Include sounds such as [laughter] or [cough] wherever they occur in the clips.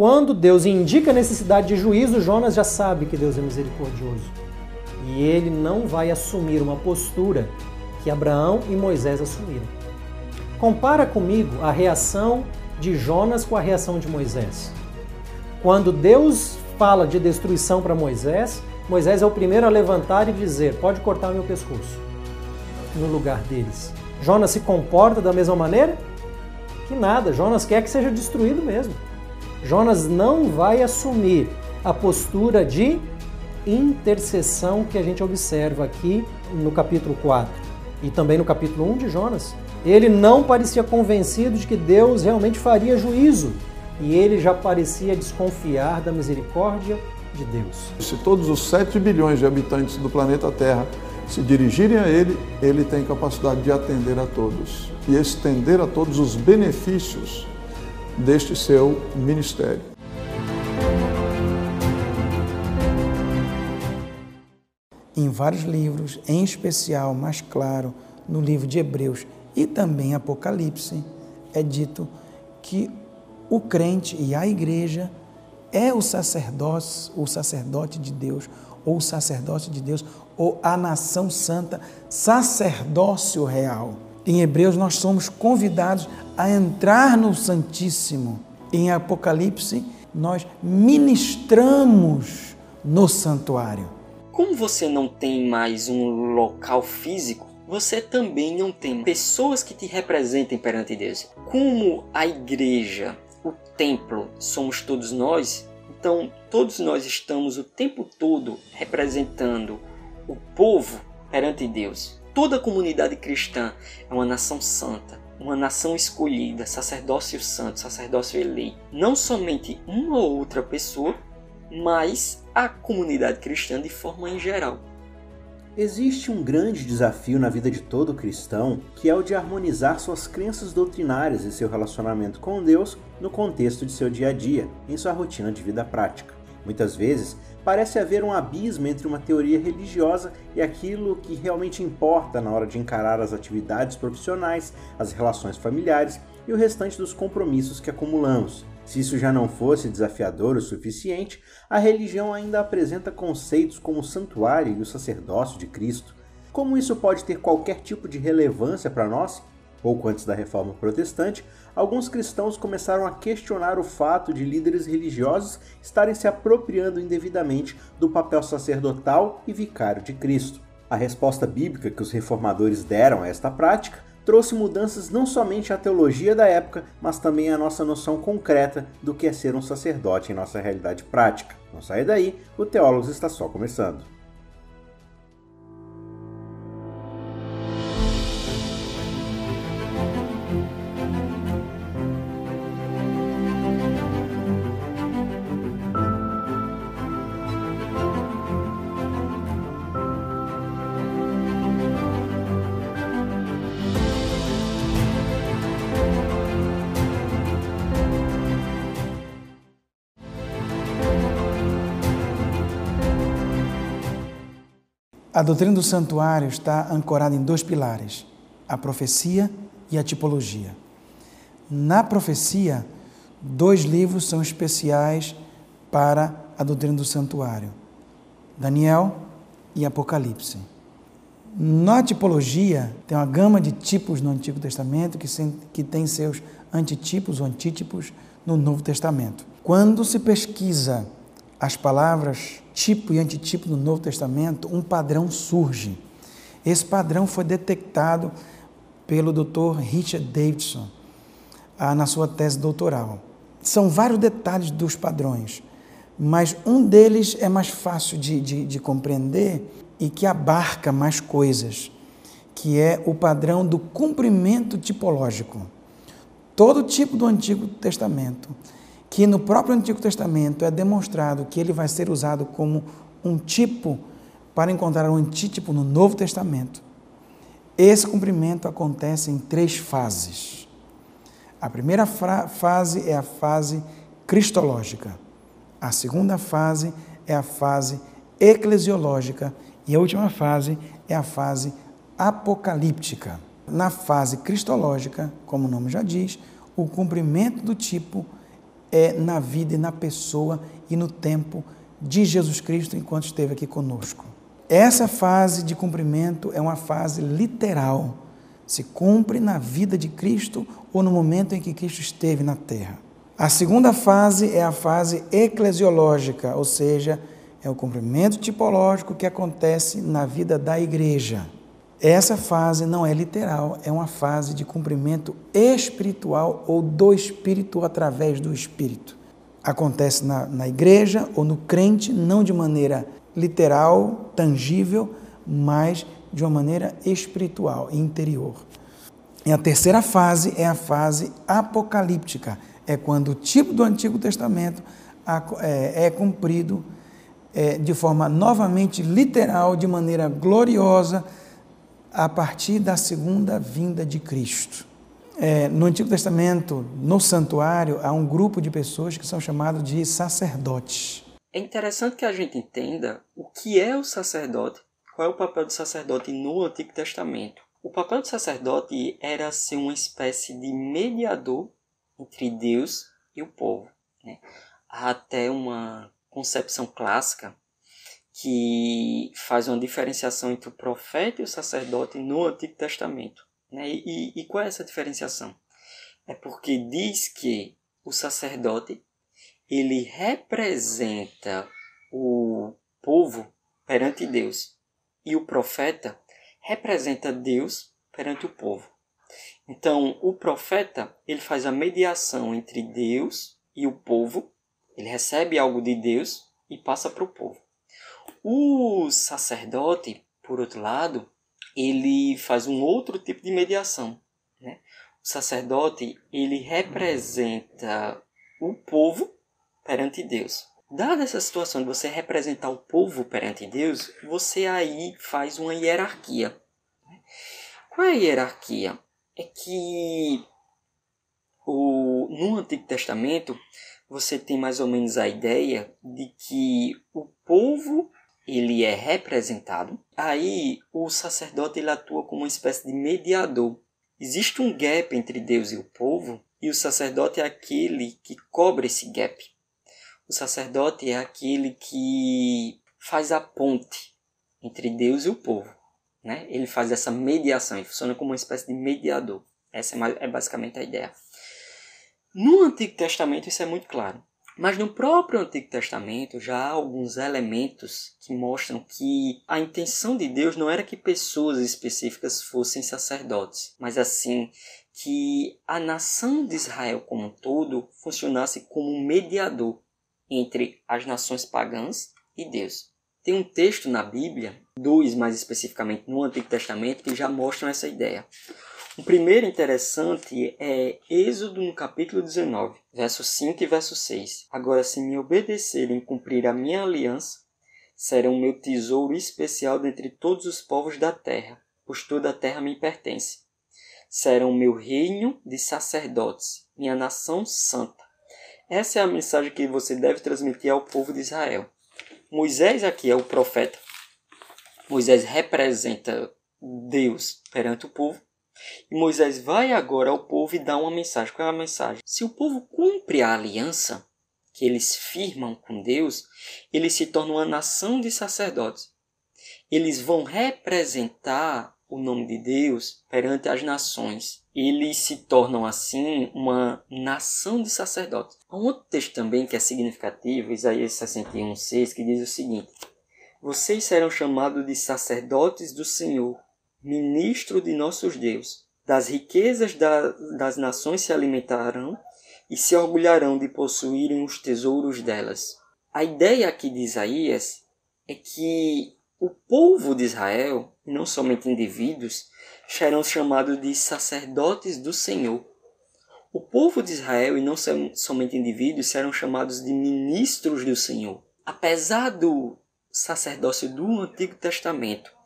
Quando Deus indica a necessidade de juízo, Jonas já sabe que Deus é misericordioso. E ele não vai assumir uma postura que Abraão e Moisés assumiram. Compara comigo a reação de Jonas com a reação de Moisés. Quando Deus fala de destruição para Moisés, Moisés é o primeiro a levantar e dizer: Pode cortar meu pescoço, no lugar deles. Jonas se comporta da mesma maneira? Que nada, Jonas quer que seja destruído mesmo. Jonas não vai assumir a postura de intercessão que a gente observa aqui no capítulo 4 e também no capítulo 1 de Jonas. Ele não parecia convencido de que Deus realmente faria juízo e ele já parecia desconfiar da misericórdia de Deus. Se todos os 7 bilhões de habitantes do planeta Terra se dirigirem a ele, ele tem capacidade de atender a todos e estender a todos os benefícios deste seu ministério. Em vários livros, em especial, mais claro, no livro de Hebreus e também Apocalipse, é dito que o crente e a igreja é o sacerdócio, o sacerdote de Deus, ou o sacerdócio de Deus, ou a nação santa, sacerdócio real. Em Hebreus nós somos convidados a entrar no Santíssimo. Em Apocalipse nós ministramos no santuário. Como você não tem mais um local físico, você também não tem pessoas que te representem perante Deus. Como a igreja o templo somos todos nós, então todos nós estamos o tempo todo representando o povo perante Deus. Toda comunidade cristã é uma nação santa, uma nação escolhida, sacerdócio santo, sacerdócio eleito. Não somente uma ou outra pessoa, mas a comunidade cristã de forma em geral. Existe um grande desafio na vida de todo cristão, que é o de harmonizar suas crenças doutrinárias e seu relacionamento com Deus no contexto de seu dia a dia, em sua rotina de vida prática. Muitas vezes, parece haver um abismo entre uma teoria religiosa e aquilo que realmente importa na hora de encarar as atividades profissionais, as relações familiares e o restante dos compromissos que acumulamos. Se isso já não fosse desafiador o suficiente, a religião ainda apresenta conceitos como o santuário e o sacerdócio de Cristo. Como isso pode ter qualquer tipo de relevância para nós? Pouco antes da reforma protestante, alguns cristãos começaram a questionar o fato de líderes religiosos estarem se apropriando indevidamente do papel sacerdotal e vicário de Cristo. A resposta bíblica que os reformadores deram a esta prática trouxe mudanças não somente à teologia da época, mas também à nossa noção concreta do que é ser um sacerdote em nossa realidade prática. Não saia daí, o Teólogos está só começando. A doutrina do santuário está ancorada em dois pilares: a profecia e a tipologia. Na profecia, dois livros são especiais para a doutrina do santuário: Daniel e Apocalipse. Na tipologia, tem uma gama de tipos no Antigo Testamento que, que tem seus antitipos ou antítipos no Novo Testamento. Quando se pesquisa as palavras tipo e antitipo no Novo Testamento, um padrão surge. Esse padrão foi detectado pelo Dr. Richard Davidson ah, na sua tese doutoral. São vários detalhes dos padrões, mas um deles é mais fácil de, de, de compreender e que abarca mais coisas, que é o padrão do cumprimento tipológico. Todo tipo do Antigo Testamento que no próprio Antigo Testamento é demonstrado que ele vai ser usado como um tipo para encontrar um antítipo no Novo Testamento. Esse cumprimento acontece em três fases. A primeira fase é a fase cristológica. A segunda fase é a fase eclesiológica e a última fase é a fase apocalíptica. Na fase cristológica, como o nome já diz, o cumprimento do tipo é na vida e na pessoa e no tempo de Jesus Cristo enquanto esteve aqui conosco. Essa fase de cumprimento é uma fase literal. Se cumpre na vida de Cristo ou no momento em que Cristo esteve na terra. A segunda fase é a fase eclesiológica, ou seja, é o cumprimento tipológico que acontece na vida da igreja. Essa fase não é literal, é uma fase de cumprimento espiritual ou do Espírito através do Espírito. Acontece na, na igreja ou no crente, não de maneira literal, tangível, mas de uma maneira espiritual, interior. E a terceira fase é a fase apocalíptica, é quando o tipo do Antigo Testamento é, é cumprido é, de forma novamente literal, de maneira gloriosa, a partir da segunda vinda de Cristo. É, no Antigo Testamento, no santuário, há um grupo de pessoas que são chamados de sacerdotes. É interessante que a gente entenda o que é o sacerdote, qual é o papel do sacerdote no Antigo Testamento. O papel do sacerdote era ser uma espécie de mediador entre Deus e o povo. Né? Até uma concepção clássica que faz uma diferenciação entre o profeta e o sacerdote no Antigo Testamento. Né? E, e qual é essa diferenciação? É porque diz que o sacerdote ele representa o povo perante Deus e o profeta representa Deus perante o povo. Então, o profeta ele faz a mediação entre Deus e o povo ele recebe algo de Deus e passa para o povo. O sacerdote, por outro lado, ele faz um outro tipo de mediação. Né? O sacerdote ele representa o povo perante Deus. Dada essa situação de você representar o povo perante Deus, você aí faz uma hierarquia. Qual é a hierarquia? É que o, no Antigo Testamento você tem mais ou menos a ideia de que o povo ele é representado. Aí o sacerdote ele atua como uma espécie de mediador. Existe um gap entre Deus e o povo, e o sacerdote é aquele que cobre esse gap. O sacerdote é aquele que faz a ponte entre Deus e o povo. Né? Ele faz essa mediação, ele funciona como uma espécie de mediador. Essa é, é basicamente a ideia. No Antigo Testamento isso é muito claro. Mas no próprio Antigo Testamento já há alguns elementos que mostram que a intenção de Deus não era que pessoas específicas fossem sacerdotes, mas assim que a nação de Israel como um todo funcionasse como um mediador entre as nações pagãs e Deus. Tem um texto na Bíblia, dois mais especificamente no Antigo Testamento, que já mostram essa ideia. O primeiro interessante é Êxodo no capítulo 19, verso 5 e verso 6. Agora, se me obedecerem e cumprir a minha aliança, serão meu tesouro especial dentre todos os povos da terra, pois toda a terra me pertence. Serão meu reino de sacerdotes, minha nação santa. Essa é a mensagem que você deve transmitir ao povo de Israel. Moisés aqui é o profeta. Moisés representa Deus perante o povo e Moisés vai agora ao povo e dá uma mensagem. Qual é a mensagem? Se o povo cumpre a aliança que eles firmam com Deus, eles se tornam uma nação de sacerdotes. Eles vão representar o nome de Deus perante as nações. Eles se tornam assim uma nação de sacerdotes. Há um outro texto também que é significativo, Isaías 61,6, que diz o seguinte: Vocês serão chamados de sacerdotes do Senhor ministro de nossos Deus. Das riquezas da, das nações se alimentarão e se orgulharão de possuírem os tesouros delas. A ideia aqui de Isaías é que o povo de Israel, não somente indivíduos, serão chamados de sacerdotes do Senhor. O povo de Israel, e não somente indivíduos, serão chamados de ministros do Senhor. Apesar do sacerdócio do Antigo Testamento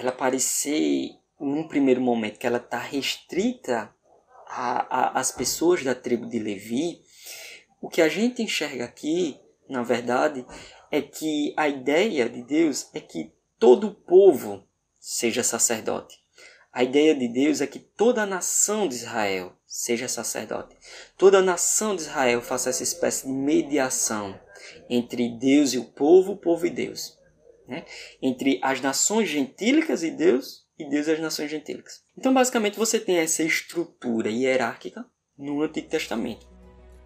ela parecer, num primeiro momento, que ela está restrita às pessoas da tribo de Levi, o que a gente enxerga aqui, na verdade, é que a ideia de Deus é que todo o povo seja sacerdote. A ideia de Deus é que toda a nação de Israel seja sacerdote. Toda a nação de Israel faça essa espécie de mediação entre Deus e o povo, o povo e Deus. Né? Entre as nações gentílicas e Deus, e Deus e as nações gentílicas. Então, basicamente, você tem essa estrutura hierárquica no Antigo Testamento.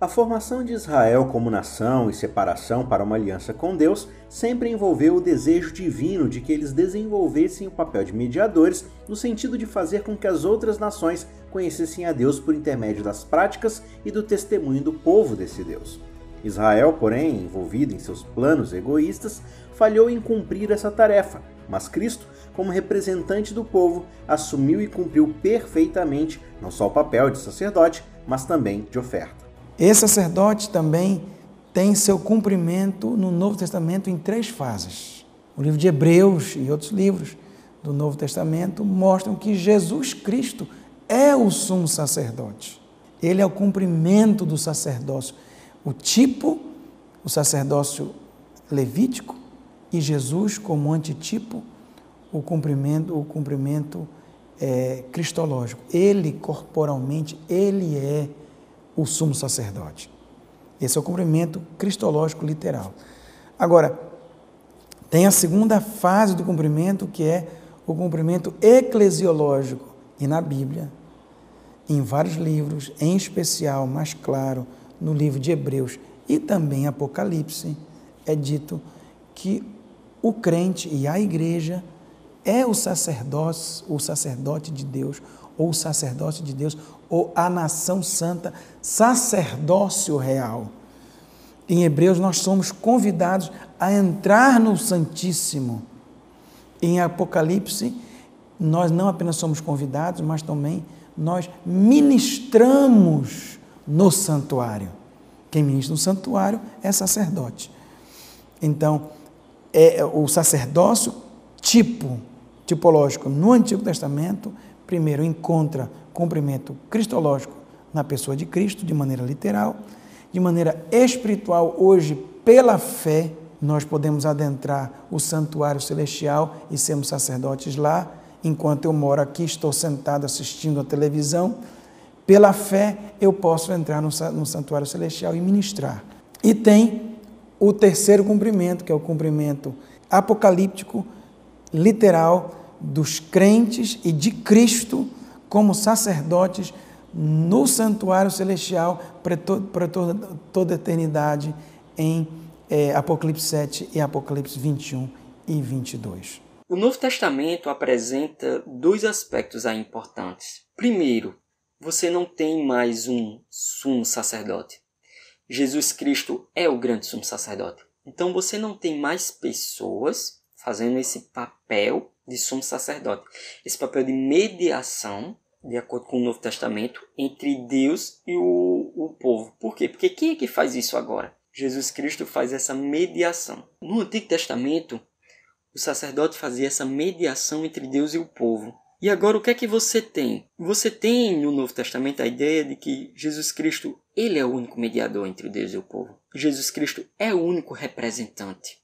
A formação de Israel como nação e separação para uma aliança com Deus sempre envolveu o desejo divino de que eles desenvolvessem o papel de mediadores, no sentido de fazer com que as outras nações conhecessem a Deus por intermédio das práticas e do testemunho do povo desse Deus. Israel, porém, envolvido em seus planos egoístas, falhou em cumprir essa tarefa, mas Cristo, como representante do povo, assumiu e cumpriu perfeitamente não só o papel de sacerdote, mas também de oferta. Esse sacerdote também tem seu cumprimento no Novo Testamento em três fases. O livro de Hebreus e outros livros do Novo Testamento mostram que Jesus Cristo é o sumo sacerdote. Ele é o cumprimento do sacerdócio. O tipo, o sacerdócio levítico, e Jesus como antitipo, o cumprimento, o cumprimento é, cristológico. Ele corporalmente, ele é o sumo sacerdote. Esse é o cumprimento cristológico literal. Agora, tem a segunda fase do cumprimento, que é o cumprimento eclesiológico. E na Bíblia, em vários livros, em especial, mais claro, no livro de Hebreus e também Apocalipse, é dito que o crente e a igreja é o sacerdote, o sacerdote de Deus, ou o sacerdote de Deus, ou a nação santa, sacerdócio real. Em Hebreus, nós somos convidados a entrar no Santíssimo. Em Apocalipse, nós não apenas somos convidados, mas também nós ministramos no santuário. Quem ministra no santuário é sacerdote. Então, é o sacerdócio tipo, tipológico no Antigo Testamento, primeiro encontra cumprimento cristológico na pessoa de Cristo, de maneira literal, de maneira espiritual, hoje, pela fé, nós podemos adentrar o santuário celestial e sermos sacerdotes lá, enquanto eu moro aqui, estou sentado assistindo a televisão. Pela fé, eu posso entrar no, no santuário celestial e ministrar. E tem o terceiro cumprimento, que é o cumprimento apocalíptico, literal, dos crentes e de Cristo como sacerdotes no santuário celestial para, toda, toda a eternidade em é, Apocalipse 7 e Apocalipse 21 e 22. O Novo Testamento apresenta dois aspectos aí importantes. Primeiro, você não tem mais um sumo sacerdote. Jesus Cristo é o grande sumo sacerdote. Então você não tem mais pessoas fazendo esse papel de sumo sacerdote, esse papel de mediação de acordo com o Novo Testamento, entre Deus e o, o povo. Por quê? Porque quem é que faz isso agora? Jesus Cristo faz essa mediação. No Antigo Testamento, o sacerdote fazia essa mediação entre Deus e o povo. E agora o que é que você tem? Você tem no Novo Testamento a ideia de que Jesus Cristo, ele é o único mediador entre Deus e o povo. Jesus Cristo é o único representante.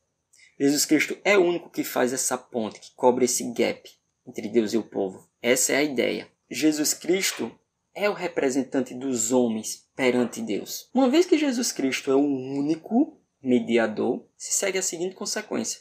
Jesus Cristo é o único que faz essa ponte, que cobre esse gap entre Deus e o povo. Essa é a ideia. Jesus Cristo é o representante dos homens perante Deus. Uma vez que Jesus Cristo é o único mediador, se segue a seguinte consequência.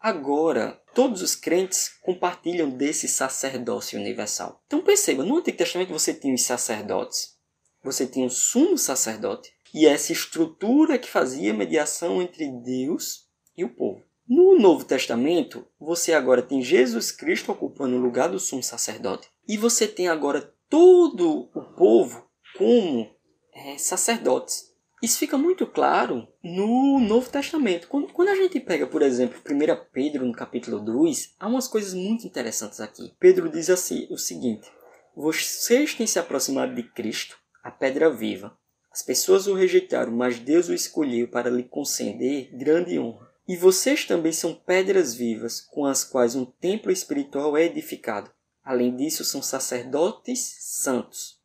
Agora, todos os crentes compartilham desse sacerdócio universal. Então perceba, no Antigo Testamento você tinha os sacerdotes, você tinha o sumo sacerdote, e essa estrutura que fazia mediação entre Deus e o povo. No Novo Testamento, você agora tem Jesus Cristo ocupando o lugar do sumo sacerdote. E você tem agora todo o povo como é, sacerdotes. Isso fica muito claro no Novo Testamento. Quando, quando, a gente pega, por exemplo, 1 Pedro no capítulo 2, há umas coisas muito interessantes aqui. Pedro diz assim o seguinte: Vocês têm se aproximado de Cristo, a pedra viva. As pessoas o rejeitaram, mas Deus o escolheu para lhe conceder grande honra. E vocês também são pedras vivas, com as quais um templo espiritual é edificado. Além disso, são sacerdotes santos.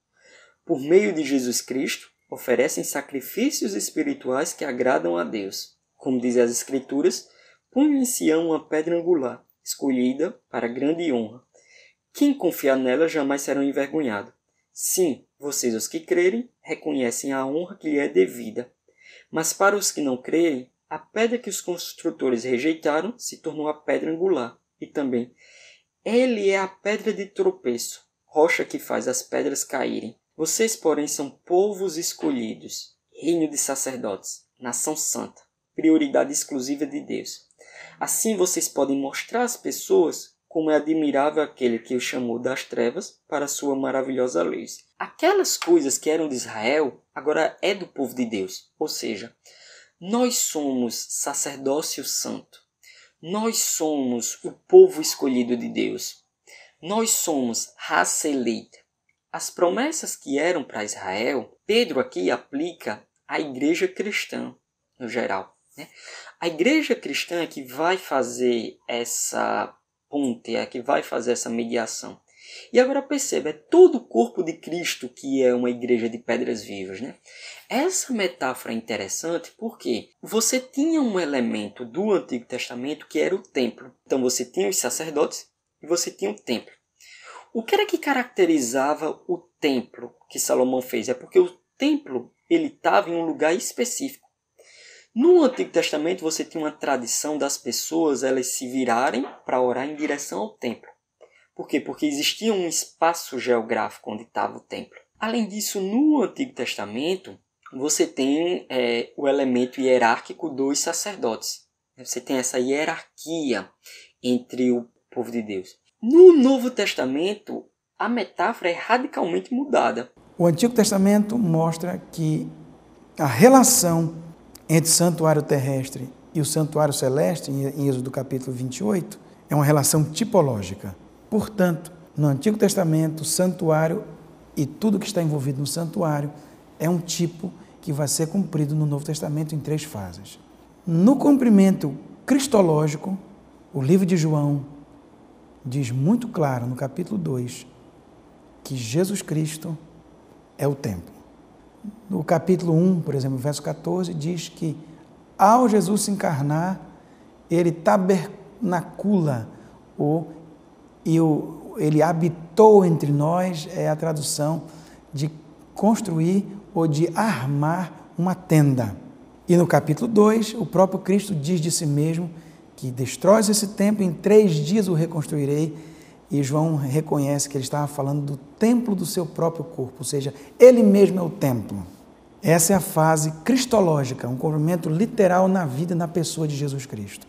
Por meio de Jesus Cristo, oferecem sacrifícios espirituais que agradam a Deus. Como dizem as Escrituras, põe em Sião uma pedra angular, escolhida para grande honra. Quem confiar nela jamais será envergonhado. Sim, vocês, os que crerem, reconhecem a honra que lhe é devida. Mas para os que não crerem, a pedra que os construtores rejeitaram se tornou a pedra angular. E também, ele é a pedra de tropeço, rocha que faz as pedras caírem. Vocês, porém, são povos escolhidos, reino de sacerdotes, nação santa, prioridade exclusiva de Deus. Assim vocês podem mostrar às pessoas como é admirável aquele que o chamou das trevas para sua maravilhosa luz. Aquelas coisas que eram de Israel agora é do povo de Deus. Ou seja, nós somos sacerdócio santo. Nós somos o povo escolhido de Deus. Nós somos raça eleita. As promessas que eram para Israel, Pedro aqui aplica à igreja cristã no geral. Né? A igreja cristã é que vai fazer essa ponte, é que vai fazer essa mediação. E agora perceba, é todo o corpo de Cristo que é uma igreja de pedras vivas. Né? Essa metáfora é interessante porque você tinha um elemento do Antigo Testamento que era o templo. Então você tinha os sacerdotes e você tinha o templo. O que era que caracterizava o templo que Salomão fez? É porque o templo ele estava em um lugar específico. No Antigo Testamento você tinha uma tradição das pessoas elas se virarem para orar em direção ao templo. Por quê? Porque existia um espaço geográfico onde estava o templo. Além disso, no Antigo Testamento você tem é, o elemento hierárquico dos sacerdotes. Você tem essa hierarquia entre o povo de Deus. No Novo Testamento, a metáfora é radicalmente mudada. O Antigo Testamento mostra que a relação entre santuário terrestre e o santuário celeste, em Êxodo capítulo 28, é uma relação tipológica. Portanto, no Antigo Testamento, o santuário e tudo que está envolvido no santuário é um tipo que vai ser cumprido no Novo Testamento em três fases. No cumprimento cristológico, o livro de João diz muito claro no capítulo 2 que Jesus Cristo é o templo. No capítulo 1, por exemplo, verso 14, diz que ao Jesus se encarnar, ele tabernacula, ou, ele habitou entre nós, é a tradução de construir ou de armar uma tenda. E no capítulo 2, o próprio Cristo diz de si mesmo que destrói esse templo, em três dias o reconstruirei e João reconhece que ele estava falando do templo do seu próprio corpo, ou seja, ele mesmo é o templo. Essa é a fase cristológica, um cumprimento literal na vida e na pessoa de Jesus Cristo.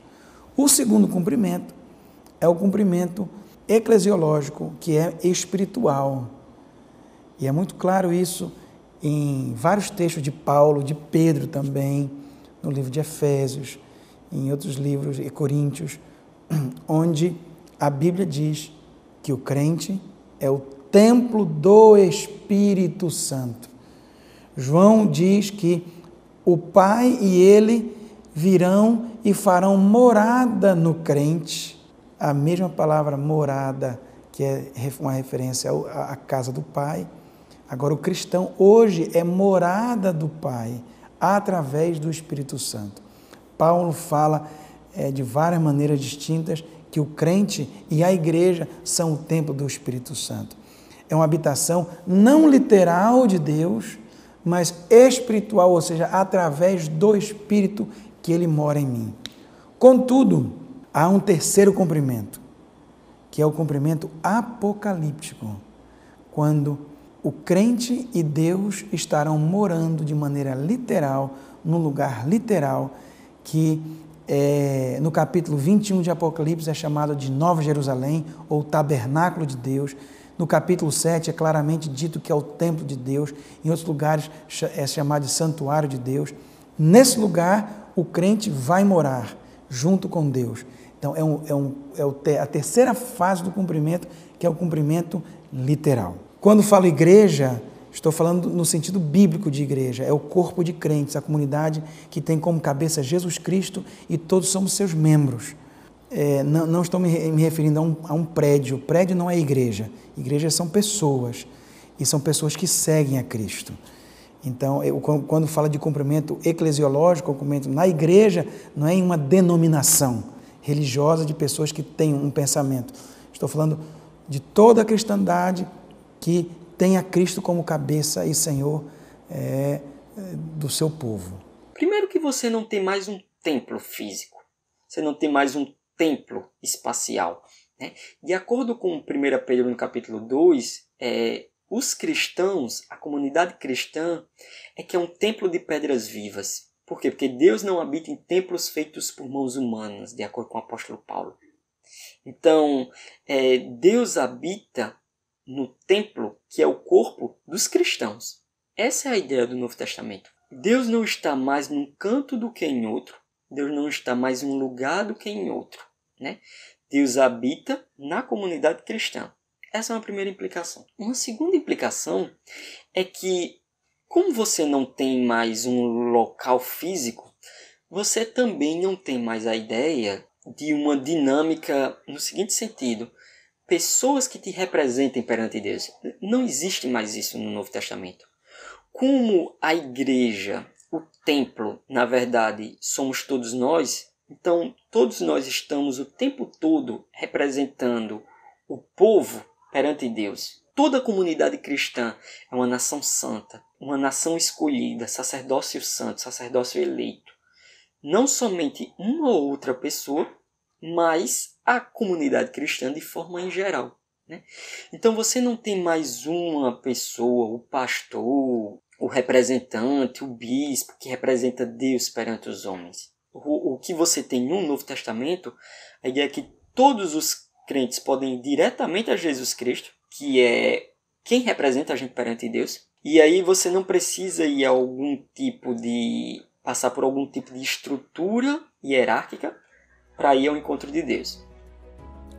O segundo cumprimento é o cumprimento eclesiológico, que é espiritual. E é muito claro isso em vários textos de Paulo, de Pedro também, no livro de Efésios, em outros livros, e Coríntios, [clears throat] onde a Bíblia diz que o crente é o templo do Espírito Santo. João diz que o Pai e ele virão e farão morada no crente. A mesma palavra morada, que é uma referência à casa do Pai. Agora, o cristão hoje é morada do Pai através do Espírito Santo. Paulo fala é, de várias maneiras distintas que o crente e a igreja são o templo do Espírito Santo. É uma habitação não literal de Deus, mas espiritual, ou seja, através do Espírito que ele mora em mim. Contudo, há um terceiro cumprimento, que é o cumprimento apocalíptico, quando o crente e Deus estarão morando de maneira literal, num lugar literal que é, no capítulo 21 de Apocalipse é chamado de Nova Jerusalém ou Tabernáculo de Deus. No capítulo 7 é claramente dito que é o templo de Deus. Em outros lugares é chamado de santuário de Deus. Nesse lugar, o crente vai morar junto com Deus. Então, é, um, é, um, é a terceira fase do cumprimento, que é o cumprimento literal. Quando falo igreja, Estou falando no sentido bíblico de igreja, é o corpo de crentes, a comunidade que tem como cabeça Jesus Cristo e todos somos seus membros. É, não, não, estou me, referindo a um, a um, prédio, prédio não é igreja, igrejas são pessoas e são pessoas que seguem a Cristo. Então, eu, quando fala de cumprimento eclesiológico, cumprimento na igreja, não é em uma denominação religiosa de pessoas que têm um pensamento. Estou falando de toda a cristandade que tenha Cristo como cabeça e Senhor é, do seu povo. Primeiro que você não tem mais um templo físico, você não tem mais um templo espacial. Né? De acordo com 1 Pedro no capítulo 2, é, os cristãos, a comunidade cristã, é que é um templo de pedras vivas. Por quê? Porque Deus não habita em templos feitos por mãos humanas, de acordo com o apóstolo Paulo. Então, é, Deus habita no templo que é o corpo dos cristãos. Essa é a ideia do Novo Testamento. Deus não está mais num canto do que em outro. Deus não está mais em um lugar do que em outro. Né? Deus habita na comunidade cristã. Essa é uma primeira implicação. Uma segunda implicação é que, como você não tem mais um local físico, você também não tem mais a ideia de uma dinâmica no seguinte sentido: pessoas que te representem perante Deus. Não existe mais isso no Novo Testamento. Como a igreja, o templo, na verdade, somos todos nós, então todos nós estamos o tempo todo representando o povo perante Deus. Toda a comunidade cristã é uma nação santa, uma nação escolhida, sacerdócio santo, sacerdócio eleito. Não somente uma ou outra pessoa, mas a comunidade cristã de forma em geral. Né? Então você não tem mais uma pessoa, o pastor, o representante, o bispo, que representa Deus perante os homens. O, o que você tem no Novo Testamento, a ideia é que todos os crentes podem ir diretamente a Jesus Cristo, que é quem representa a gente perante Deus. E aí você não precisa ir a algum tipo de. passar por algum tipo de estrutura hierárquica para ir ao encontro de Deus.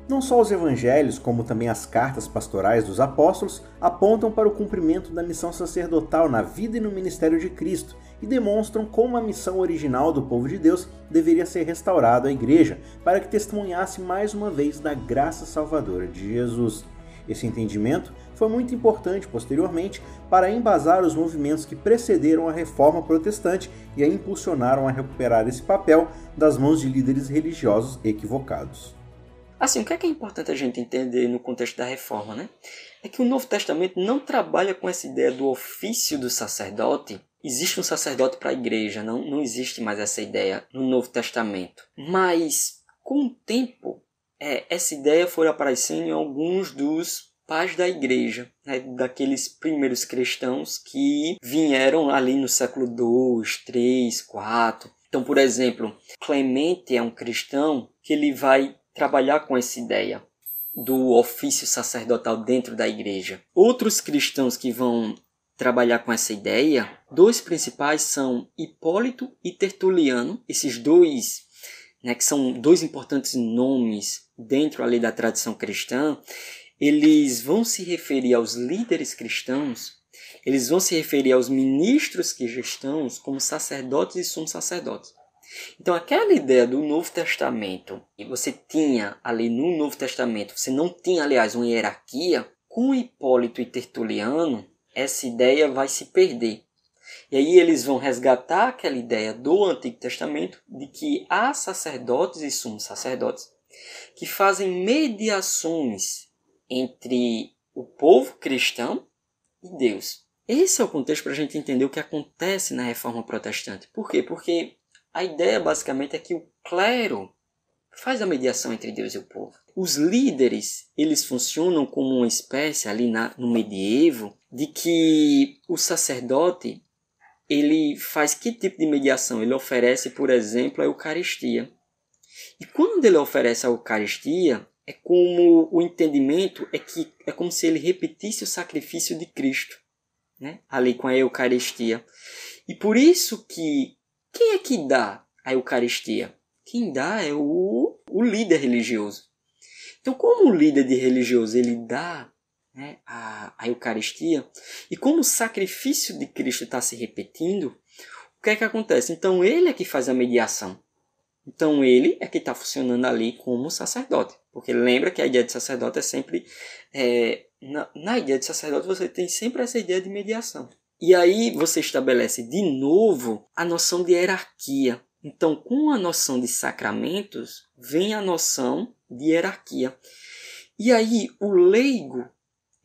Não só os evangelhos, como também as cartas pastorais dos apóstolos apontam para o cumprimento da missão sacerdotal na vida e no ministério de Cristo e demonstram como a missão original do povo de Deus deveria ser restaurada à igreja para que testemunhasse mais uma vez da graça salvadora de Jesus. Esse entendimento foi muito importante posteriormente para embasar os movimentos que precederam a reforma protestante e a impulsionaram a recuperar esse papel das mãos de líderes religiosos equivocados. Assim, o que é, que é importante a gente entender no contexto da reforma, né? É que o Novo Testamento não trabalha com essa ideia do ofício do sacerdote. Existe um sacerdote para a igreja, não, não existe mais essa ideia no Novo Testamento. Mas, com o tempo, é, essa ideia foi aparecendo em alguns dos pais da igreja, né, daqueles primeiros cristãos que vieram ali no século 2, 3, 4. Então, por exemplo, Clemente é um cristão que ele vai trabalhar com essa ideia do ofício sacerdotal dentro da igreja. Outros cristãos que vão trabalhar com essa ideia, dois principais são Hipólito e Tertuliano. Esses dois, né, que são dois importantes nomes dentro ali da tradição cristã, eles vão se referir aos líderes cristãos, eles vão se referir aos ministros cristãos como sacerdotes e sumos sacerdotes. Então, aquela ideia do Novo Testamento, e você tinha ali no Novo Testamento, você não tinha, aliás, uma hierarquia, com Hipólito e Tertuliano, essa ideia vai se perder. E aí eles vão resgatar aquela ideia do Antigo Testamento de que há sacerdotes e sumos sacerdotes que fazem mediações entre o povo cristão e Deus. Esse é o contexto para a gente entender o que acontece na reforma protestante. Por quê? Porque a ideia basicamente é que o clero faz a mediação entre Deus e o povo. Os líderes, eles funcionam como uma espécie ali na, no medievo de que o sacerdote ele faz que tipo de mediação? Ele oferece, por exemplo, a Eucaristia. E quando ele oferece a Eucaristia, é como o entendimento é que é como se ele repetisse o sacrifício de Cristo, né? Ali com a Eucaristia. E por isso que quem é que dá a Eucaristia? Quem dá é o, o líder religioso. Então, como o líder de religioso ele dá né, a, a Eucaristia, e como o sacrifício de Cristo está se repetindo, o que é que acontece? Então, ele é que faz a mediação. Então, ele é que está funcionando ali como sacerdote. Porque lembra que a ideia de sacerdote é sempre. É, na, na ideia de sacerdote, você tem sempre essa ideia de mediação. E aí você estabelece de novo a noção de hierarquia. Então, com a noção de sacramentos, vem a noção de hierarquia. E aí o leigo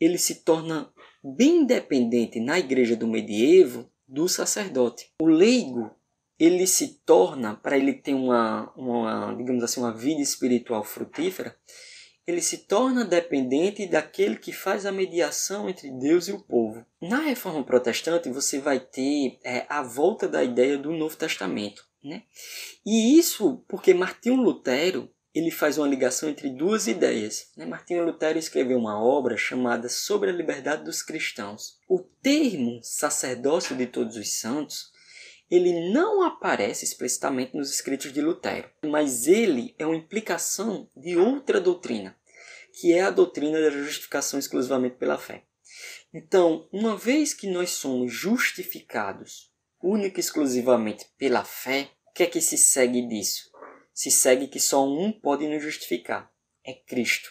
ele se torna bem independente na igreja do medievo do sacerdote. O leigo ele se torna, para ele ter uma, uma, digamos assim, uma vida espiritual frutífera, ele se torna dependente daquele que faz a mediação entre Deus e o povo. Na reforma protestante, você vai ter é, a volta da ideia do Novo Testamento. Né? E isso porque Martinho Lutero ele faz uma ligação entre duas ideias. Né? Martinho Lutero escreveu uma obra chamada Sobre a Liberdade dos Cristãos. O termo sacerdócio de todos os santos ele não aparece explicitamente nos escritos de Lutero, mas ele é uma implicação de outra doutrina, que é a doutrina da justificação exclusivamente pela fé. Então, uma vez que nós somos justificados única e exclusivamente pela fé, o que é que se segue disso? Se segue que só um pode nos justificar: é Cristo.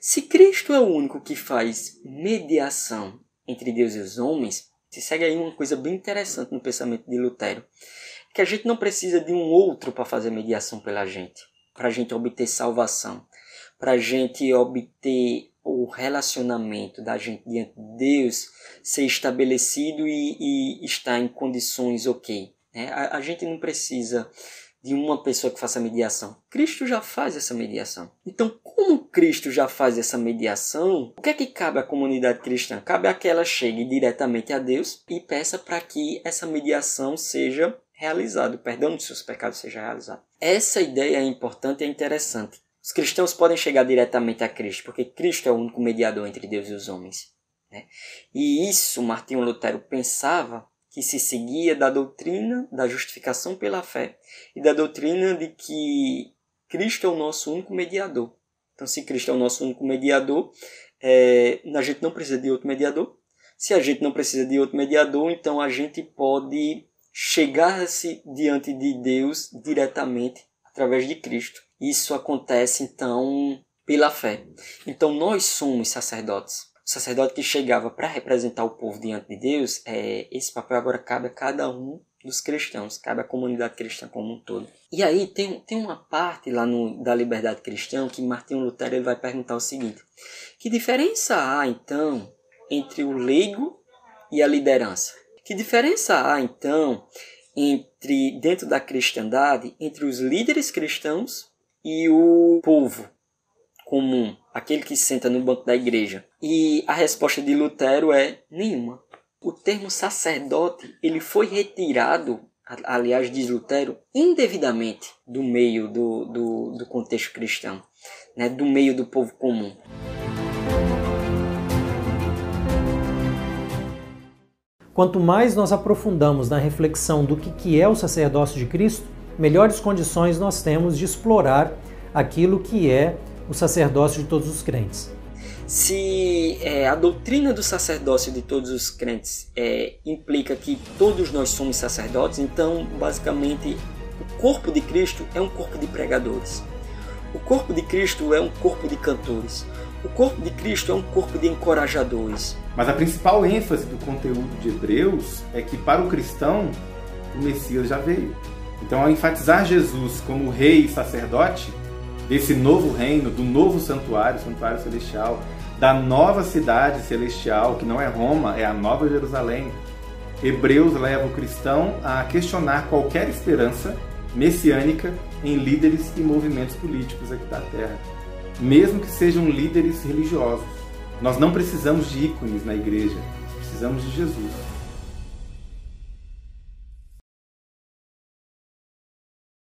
Se Cristo é o único que faz mediação entre Deus e os homens, se segue aí uma coisa bem interessante no pensamento de Lutero, que a gente não precisa de um outro para fazer mediação pela gente, para a gente obter salvação, para a gente obter o relacionamento da gente diante de Deus ser estabelecido e, e estar em condições ok. Né? A, a gente não precisa de uma pessoa que faça mediação. Cristo já faz essa mediação. Então, como Cristo já faz essa mediação, o que é que cabe à comunidade cristã? Cabe a que ela chegue diretamente a Deus e peça para que essa mediação seja realizada, o perdão de seus pecados seja realizado. Essa ideia é importante e é interessante. Os cristãos podem chegar diretamente a Cristo, porque Cristo é o único mediador entre Deus e os homens. Né? E isso Martinho Lutero pensava que se seguia da doutrina da justificação pela fé e da doutrina de que Cristo é o nosso único mediador. Então, se Cristo é o nosso único mediador, é, a gente não precisa de outro mediador. Se a gente não precisa de outro mediador, então a gente pode chegar-se diante de Deus diretamente através de Cristo. Isso acontece então pela fé. Então nós somos sacerdotes o sacerdote que chegava para representar o povo diante de Deus, é, esse papel agora cabe a cada um dos cristãos, cabe à comunidade cristã como um todo. E aí tem, tem uma parte lá no, da liberdade cristã que Martinho Lutero ele vai perguntar o seguinte: que diferença há então entre o leigo e a liderança? Que diferença há então entre dentro da cristandade entre os líderes cristãos e o povo comum, aquele que senta no banco da igreja? E a resposta de Lutero é nenhuma. O termo sacerdote ele foi retirado, aliás, diz Lutero, indevidamente do meio do, do, do contexto cristão, né, do meio do povo comum. Quanto mais nós aprofundamos na reflexão do que é o sacerdócio de Cristo, melhores condições nós temos de explorar aquilo que é o sacerdócio de todos os crentes. Se é, a doutrina do sacerdócio de todos os crentes é, implica que todos nós somos sacerdotes, então basicamente o corpo de Cristo é um corpo de pregadores. O corpo de Cristo é um corpo de cantores. O corpo de Cristo é um corpo de encorajadores. Mas a principal ênfase do conteúdo de Hebreus é que para o cristão o Messias já veio. Então, ao enfatizar Jesus como rei e sacerdote, desse novo reino, do novo santuário, santuário celestial, da nova cidade celestial, que não é Roma, é a Nova Jerusalém. Hebreus leva o cristão a questionar qualquer esperança messiânica em líderes e movimentos políticos aqui da Terra, mesmo que sejam líderes religiosos. Nós não precisamos de ícones na igreja, precisamos de Jesus.